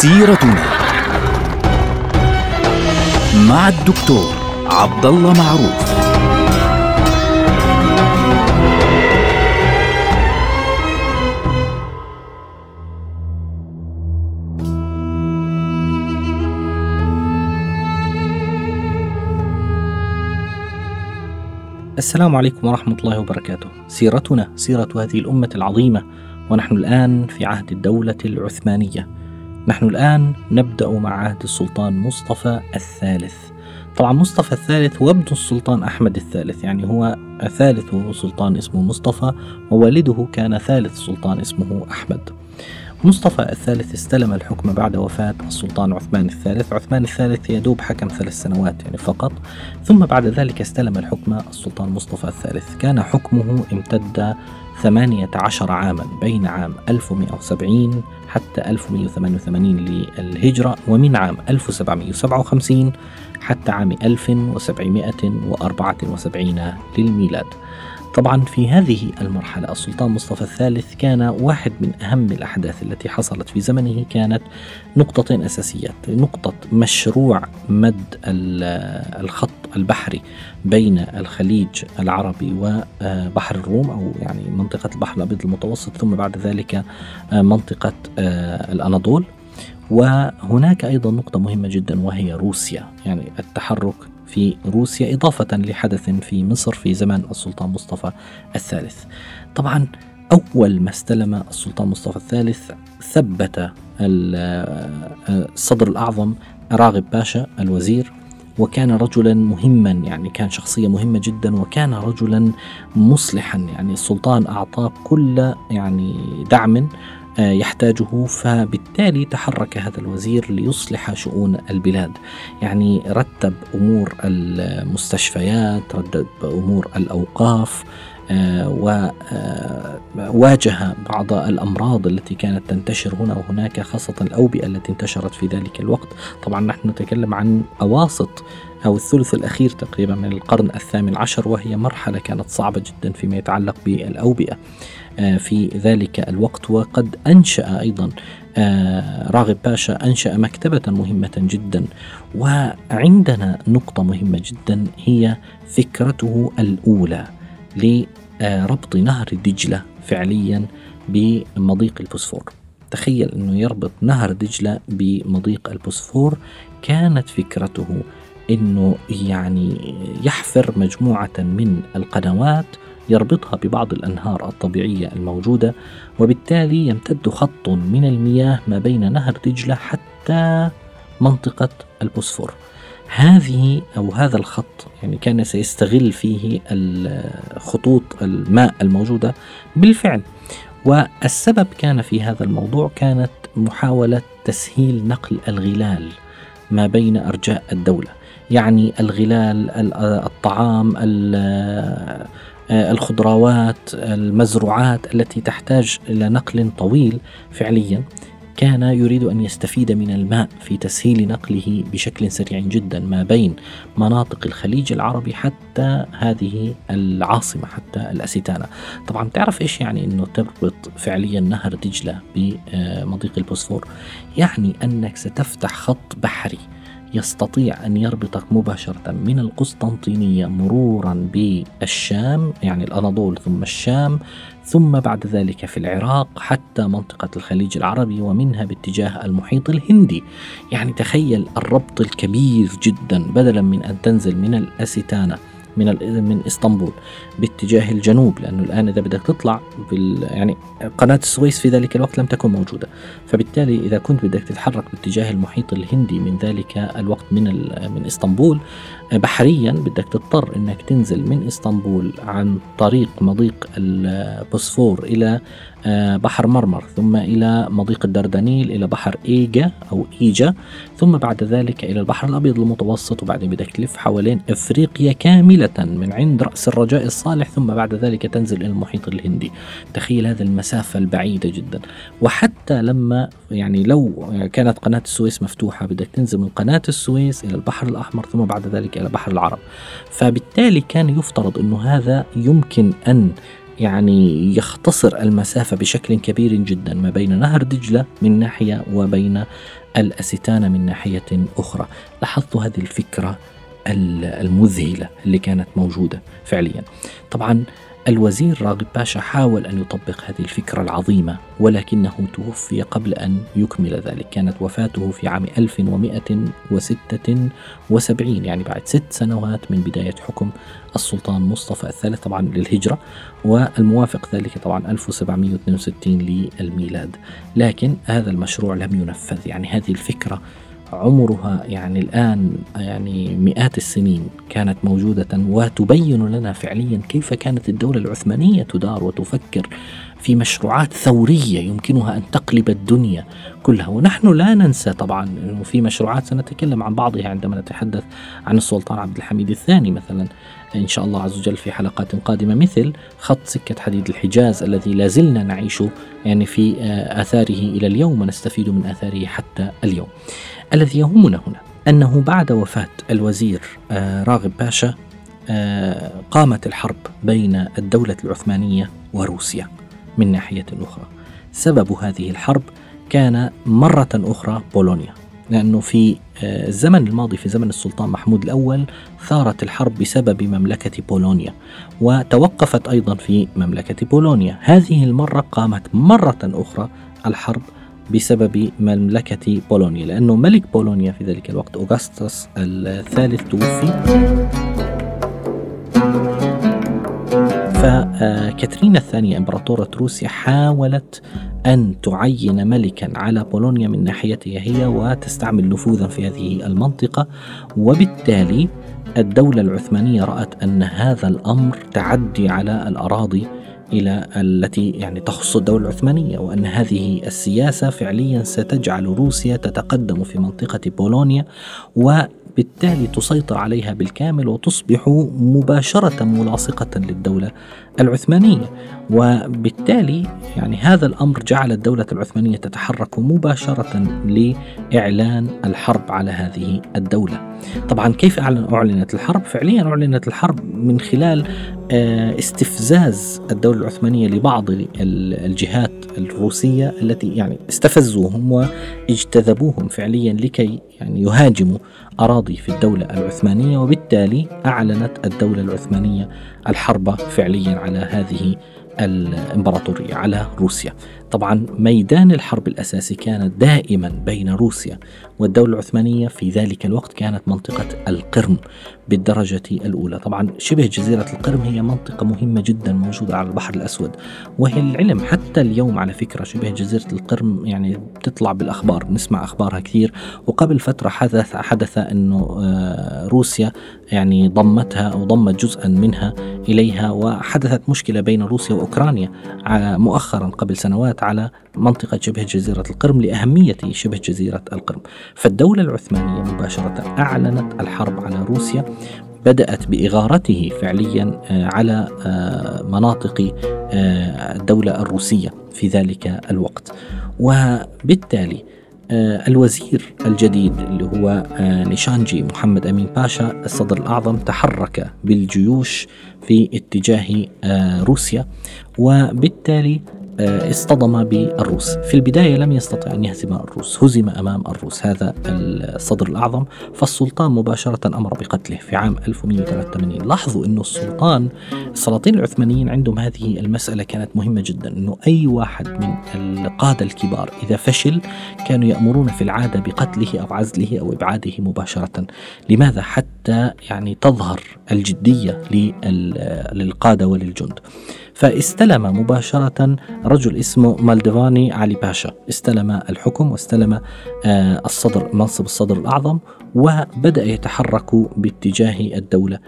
سيرتنا مع الدكتور عبد الله معروف السلام عليكم ورحمة الله وبركاته. سيرتنا سيرة هذه الأمة العظيمة ونحن الآن في عهد الدولة العثمانية. نحن الآن نبدأ مع عهد السلطان مصطفى الثالث. طبعا مصطفى الثالث هو ابن السلطان أحمد الثالث يعني هو ثالث سلطان اسمه مصطفى ووالده كان ثالث سلطان اسمه أحمد. مصطفى الثالث استلم الحكم بعد وفاة السلطان عثمان الثالث عثمان الثالث يدوب حكم ثلاث سنوات يعني فقط ثم بعد ذلك استلم الحكم السلطان مصطفى الثالث كان حكمه امتد ثمانية عشر عاما بين عام 1170 حتى 1188 للهجرة ومن عام 1757 حتى عام 1774 للميلاد. طبعا في هذه المرحلة السلطان مصطفى الثالث كان واحد من أهم الأحداث التي حصلت في زمنه كانت نقطتين أساسيات نقطة مشروع مد الخط البحري بين الخليج العربي وبحر الروم أو يعني منطقة البحر الأبيض المتوسط ثم بعد ذلك منطقة الأناضول. وهناك أيضا نقطة مهمة جدا وهي روسيا. يعني التحرك في روسيا إضافة لحدث في مصر في زمن السلطان مصطفى الثالث. طبعا أول ما استلم السلطان مصطفى الثالث ثبت الصدر الأعظم راغب باشا الوزير وكان رجلا مهما يعني كان شخصية مهمة جدا وكان رجلا مصلحا. يعني السلطان أعطاه كل يعني دعم يحتاجه فبالتالي تحرك هذا الوزير ليصلح شؤون البلاد. يعني رتب أمور المستشفيات رتب أمور الأوقاف آه، وواجه آه، بعض الأمراض التي كانت تنتشر هنا وهناك خاصة الأوبئة التي انتشرت في ذلك الوقت. طبعا نحن نتكلم عن أواسط أو الثلث الأخير تقريبا من القرن الثامن عشر وهي مرحلة كانت صعبة جدا فيما يتعلق بالأوبئة. آه، في ذلك الوقت وقد أنشأ أيضا آه، راغب باشا أنشأ مكتبة مهمة جدا. وعندنا نقطة مهمة جدا هي فكرته الأولى لربط نهر دجلة فعليا بمضيق البوسفور. تخيل أنه يربط نهر دجلة بمضيق البوسفور كانت فكرته أنه يعني يحفر مجموعة من القنوات يربطها ببعض الأنهار الطبيعية الموجودة وبالتالي يمتد خط من المياه ما بين نهر دجلة حتى منطقة البوسفور. هذه أو هذا الخط يعني كان سيستغل فيه خطوط الماء الموجودة بالفعل. والسبب كان في هذا الموضوع كانت محاولة تسهيل نقل الغلال ما بين أرجاء الدولة. يعني الغلال الطعام الخضروات المزروعات التي تحتاج إلى نقل طويل فعليا كان يريد أن يستفيد من الماء في تسهيل نقله بشكل سريع جدا ما بين مناطق الخليج العربي حتى هذه العاصمة حتى الأستانة. طبعا تعرف إيش يعني إنه تربط فعليا نهر دجلة بمضيق البوسفور؟ يعني أنك ستفتح خط بحري يستطيع أن يربطك مباشرة من القسطنطينية مرورا بالشام يعني الأناضول ثم الشام ثم بعد ذلك في العراق حتى منطقة الخليج العربي ومنها باتجاه المحيط الهندي. يعني تخيل الربط الكبير جدا بدلا من أن تنزل من الأستانة من من إسطنبول باتجاه الجنوب لأنه الآن إذا بدك تطلع يعني قناة السويس في ذلك الوقت لم تكن موجودة. فبالتالي إذا كنت بدك تتحرك باتجاه المحيط الهندي من ذلك الوقت من من إسطنبول بحريا بدك تضطر إنك تنزل من إسطنبول عن طريق مضيق البوسفور إلى آه، بحر مرمر ثم إلى مضيق الدردنيل إلى بحر إيجا أو إيجا ثم بعد ذلك إلى البحر الأبيض المتوسط وبعدين بدك تلف حوالين إفريقيا كاملة من عند رأس الرجاء الصالح ثم بعد ذلك تنزل إلى المحيط الهندي. تخيل هذه المسافة البعيدة جدا. وحتى لما يعني لو كانت قناة السويس مفتوحة بدك تنزل من قناة السويس إلى البحر الأحمر ثم بعد ذلك إلى بحر العرب. فبالتالي كان يفترض أنه هذا يمكن أن يعني يختصر المسافة بشكل كبير جدا ما بين نهر دجلة من ناحية وبين الأستانة من ناحية أخرى. لاحظتوا هذه الفكرة المذهلة اللي كانت موجودة فعليا. طبعا الوزير راغب باشا حاول أن يطبق هذه الفكرة العظيمة ولكنه توفي قبل أن يكمل ذلك. كانت وفاته في عام 1176 يعني بعد ست سنوات من بداية حكم السلطان مصطفى الثالث طبعا للهجرة والموافق ذلك طبعا 1762 للميلاد. لكن هذا المشروع لم ينفذ يعني هذه الفكرة عمرها يعني الآن يعني مئات السنين كانت موجودة وتبين لنا فعليا كيف كانت الدولة العثمانية تدار وتفكر في مشروعات ثورية يمكنها أن تقلب الدنيا كلها. ونحن لا ننسى طبعا أنه في مشروعات سنتكلم عن بعضها عندما نتحدث عن السلطان عبد الحميد الثاني مثلا. إن شاء الله عز وجل في حلقات قادمة مثل خط سكة حديد الحجاز الذي لا زلنا نعيش يعني في آثاره إلى اليوم ونستفيد من آثاره حتى اليوم. الذي يهمنا هنا أنه بعد وفاة الوزير آه، راغب باشا آه، قامت الحرب بين الدولة العثمانية وروسيا. من ناحية أخرى سبب هذه الحرب كان مرة أخرى بولونيا لأنه في آه، الزمن الماضي في زمن السلطان محمود الأول ثارت الحرب بسبب مملكة بولونيا وتوقفت أيضا في مملكة بولونيا. هذه المرة قامت مرة أخرى الحرب بسبب مملكة بولونيا لأنه ملك بولونيا في ذلك الوقت أوغسطس الثالث توفي. فكاترينا الثانية إمبراطورة روسيا حاولت أن تعين ملكا على بولونيا من ناحيتها هي وتستعمل نفوذا في هذه المنطقة. وبالتالي الدولة العثمانية رأت أن هذا الأمر تعدي على الأراضي إلى التي يعني تخص الدولة العثمانية وأن هذه السياسة فعليا ستجعل روسيا تتقدم في منطقة بولونيا. بالتالي تسيطر عليها بالكامل وتصبح مباشرة ملاصقة للدولة العثمانية وبالتالي يعني هذا الأمر جعل الدولة العثمانية تتحرك مباشرة لإعلان الحرب على هذه الدولة طبعا كيف أعلنت الحرب؟ فعليا أعلنت الحرب من خلال استفزاز الدولة العثمانية لبعض الجهات الروسية التي يعني استفزوهم واجتذبوهم فعليا لكي يعني يهاجموا أراضي في الدولة العثمانية وبالتالي أعلنت الدولة العثمانية الحرب فعليا على هذه الإمبراطورية على روسيا. طبعا ميدان الحرب الأساسي كان دائما بين روسيا والدولة العثمانية. في ذلك الوقت كانت منطقة القرم بالدرجة الأولى، طبعا شبه جزيرة القرم هي منطقة مهمة جدا موجودة على البحر الأسود وهي العلم حتى اليوم على فكرة شبه جزيرة القرم يعني بتطلع بالأخبار نسمع أخبارها كثير. وقبل فترة حدث حدث أنه آه، روسيا يعني ضمتها أو ضمت جزءا منها إليها وحدثت مشكلة بين روسيا وأوكرانيا مؤخرا قبل سنوات. على منطقة شبه جزيرة القرم لأهمية شبه جزيرة القرم. فالدولة العثمانية مباشرة أعلنت الحرب على روسيا بدأت بإغارته فعليا آه، على آه، مناطق آه، الدولة الروسية في ذلك الوقت. وبالتالي الوزير الجديد اللي هو نيشانجي محمد أمين باشا الصدر الأعظم تحرك بالجيوش في اتجاه روسيا. وبالتالي اصطدم بالروس. في البداية لم يستطع أن يهزم الروس هزم أمام الروس. هذا الصدر الأعظم. فالسلطان مباشرة أمر بقتله. في عام 1183 لاحظوا أن السلطان السلاطين العثمانيين عندهم هذه المسألة كانت مهمة جدا أنه أي واحد من القادة الكبار إذا فشل كانوا يأمرون في العادة بقتله أو عزله أو إبعاده مباشرة. لماذا؟ حتى يعني تظهر الجدية للقادة وللجند. فاستلم مباشرة رجل اسمه مالديفاني علي باشا. استلم الحكم واستلم آه، الصدر منصب الصدر الأعظم وبدأ يتحرك باتجاه الدولة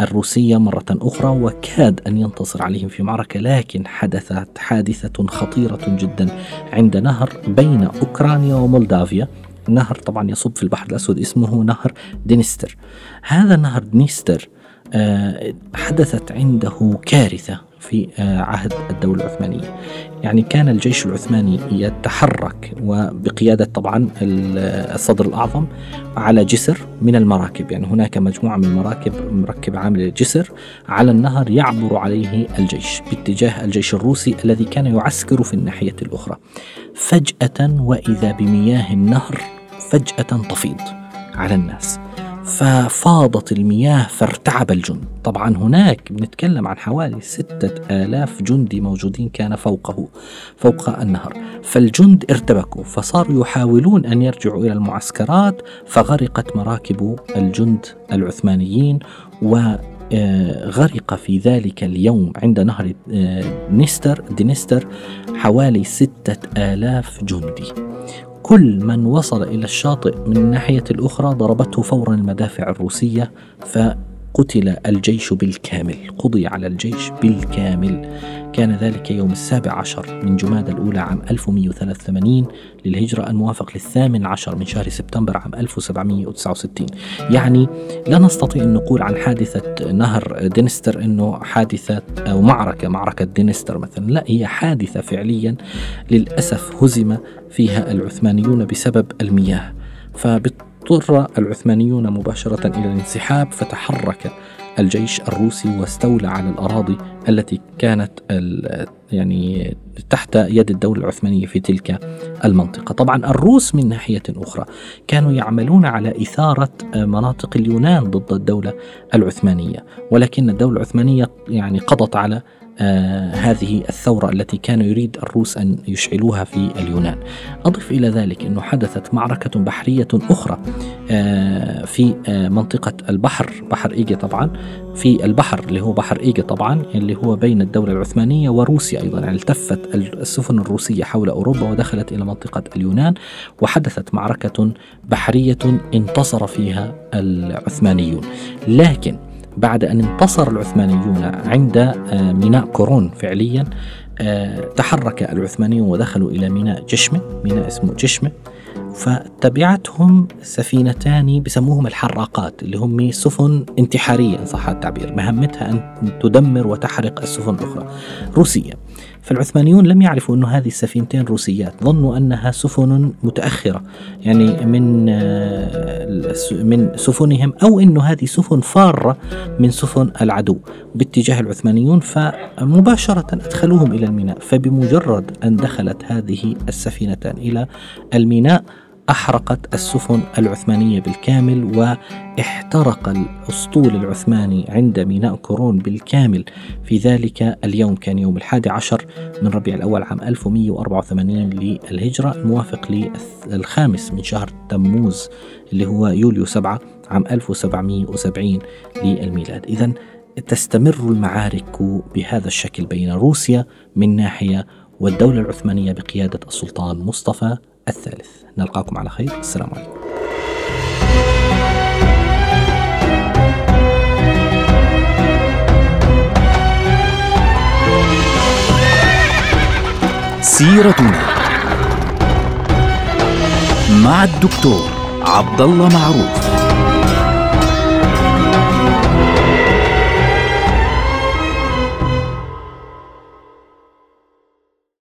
الروسية مرة أخرى وكاد أن ينتصر عليهم في معركة لكن حدثت حادثة خطيرة جدا عند نهر بين أوكرانيا ومولدافيا. نهر طبعا يصب في البحر الأسود اسمه نهر دينستر هذا نهر دنيستر حدثت عنده كارثة في آه، عهد الدولة العثمانية. يعني كان الجيش العثماني يتحرك وبقيادة طبعا الصدر الأعظم على جسر من المراكب. يعني هناك مجموعة من المراكب مركب عامل جسر على النهر يعبر عليه الجيش باتجاه الجيش الروسي الذي كان يعسكر في الناحية الأخرى. فجأة وإذا بمياه النهر فجأة تفيض على الناس. ففاضت المياه فارتعب الجند. طبعا هناك بنتكلم عن حوالي ستة آلاف جندي موجودين كان فوقه فوق النهر. فالجند ارتبكوا فصاروا يحاولون أن يرجعوا إلى المعسكرات فغرقت مراكب الجند العثمانيين و آه، غرق في ذلك اليوم عند نهر آه، نستر دينستر حوالي ستة آلاف جندي. كل من وصل إلى الشاطئ من الناحية الأخرى ضربته فورا المدافع الروسية فقتل الجيش بالكامل قضي على الجيش بالكامل. كان ذلك يوم السابع عشر من جماد الأولى عام 1183 للهجرة الموافق للثامن عشر من شهر سبتمبر عام 1769 يعني لا نستطيع أن نقول عن حادثة نهر دينستر أنه حادثة أو معركة معركة دينستر مثلا. لا هي حادثة فعليا. للأسف هزم فيها العثمانيون بسبب المياه. فاضطر العثمانيون مباشرة إلى الانسحاب فتحرك الجيش الروسي واستولى على الأراضي التي كانت يعني تحت يد الدولة العثمانية في تلك المنطقة. طبعا الروس من ناحية أخرى كانوا يعملون على إثارة مناطق اليونان ضد الدولة العثمانية ولكن الدولة العثمانية يعني قضت على هذه الثورة التي كان يريد الروس أن يشعلوها في اليونان. أضف إلى ذلك أنه حدثت معركة بحرية أخرى آه في آه منطقة البحر بحر إيجا طبعا في البحر اللي هو بحر إيجا طبعا اللي هو بين الدولة العثمانية وروسيا أيضا يعني التفت السفن الروسية حول أوروبا ودخلت إلى منطقة اليونان وحدثت معركة بحرية انتصر فيها العثمانيون. لكن بعد أن انتصر العثمانيون عند آه، ميناء كورون فعليا آه، تحرك العثمانيون ودخلوا إلى ميناء جشمة ميناء اسمه جشمة فتبعتهم سفينتان بسموهم الحراقات اللي هم سفن انتحارية إن صح التعبير مهمتها أن تدمر وتحرق السفن الأخرى. روسية فالعثمانيون لم يعرفوا أن هذه السفينتين روسيات ظنوا أنها سفن متأخرة. يعني من آه، من سفنهم أو أنه هذه سفن فارة من سفن العدو. باتجاه العثمانيون فمباشرة أدخلوهم إلى الميناء. فبمجرد أن دخلت هذه السفينتان إلى الميناء أحرقت السفن العثمانية بالكامل واحترق الأسطول العثماني عند ميناء كورون بالكامل. في ذلك اليوم كان يوم الحادي عشر من ربيع الأول عام 1184 للهجرة الموافق للخامس من شهر تموز اللي هو يوليو 7 عام 1770 للميلاد. إذا تستمر المعارك بهذا الشكل بين روسيا من ناحية والدولة العثمانية بقيادة السلطان مصطفى الثالث. نلقاكم على خير. السلام عليكم. سيرتنا مع الدكتور عبد الله معروف.